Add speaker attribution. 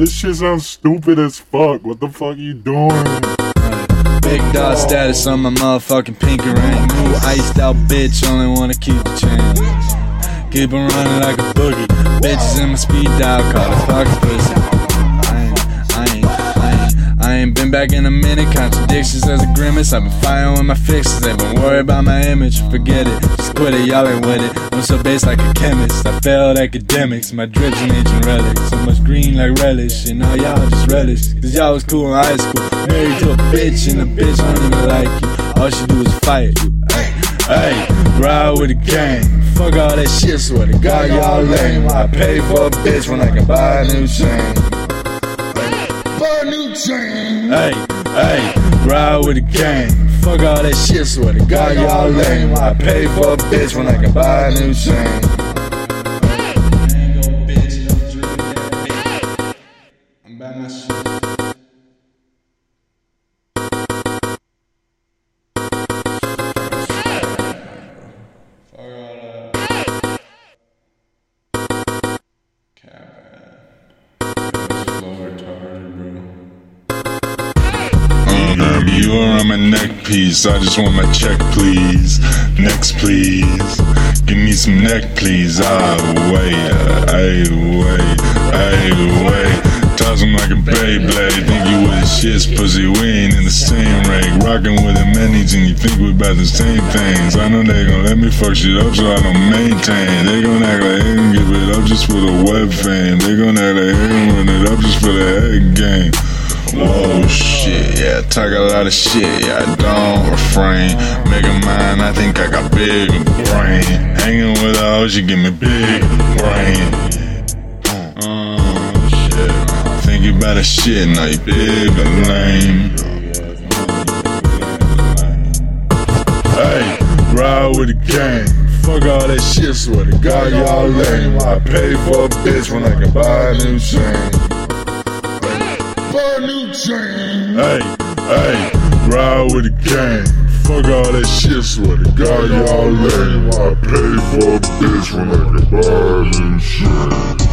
Speaker 1: this shit sounds stupid as fuck. What the fuck you doing?
Speaker 2: Big dog status on my motherfucking pinky ring. New iced out bitch, only wanna keep the chain. Keep on running like a boogie. Bitches in my speed dial, call it fucking pussy. I ain't been back in a minute. Contradictions as a grimace. I've been firing my fixes. They've been worried about my image. Forget it, just quit it, y'all ain't with it. I'm so based like a chemist. I failed academics. My drips an ancient relics. So much green like relish. And all y'all just relish. Cause y'all was cool in high school. Married to a bitch, and the bitch don't even like you. All she do is fight hey, ride with the gang. Fuck all that shit, swear to God, y'all lame. I pay for a bitch when I can buy a new chain.
Speaker 3: New chain.
Speaker 2: Hey, hey, ride with the gang. Fuck all that shit, swear to God, y'all lame. I pay for a bitch when I can buy a new chain. I'm by my shit.
Speaker 1: You are on my neck piece. I just want my check, please. Next, please. Give me some neck, please. I wait, ay, wait, ay, wait. Toss him like a Beyblade. Think you with the shits, pussy. We ain't in the same ring. Rockin' with the minis, and you think we about the same things. I know they gon' let me fuck shit up, so I don't maintain. They gon' act like they gon' give it up just for the web fame. They gon' act like they gon' run it up just for the head game. Whoa, shit, yeah, talk a lot of shit, yeah, I don't refrain. Make a mind, I think I got big brain. Hanging with a hoe, she give me big brain. Oh, shit. Think you better shit, now you big or lame. Hey, ride with the gang. Fuck all that shit, swear to God, y'all lame. I pay for a bitch when I can buy a new chain.
Speaker 3: Buy a new chain.
Speaker 1: Hey, hey, ride with the gang. Fuck all that shit, swear to God, y'all lame. I pay for a bitch when I can buy a new shit.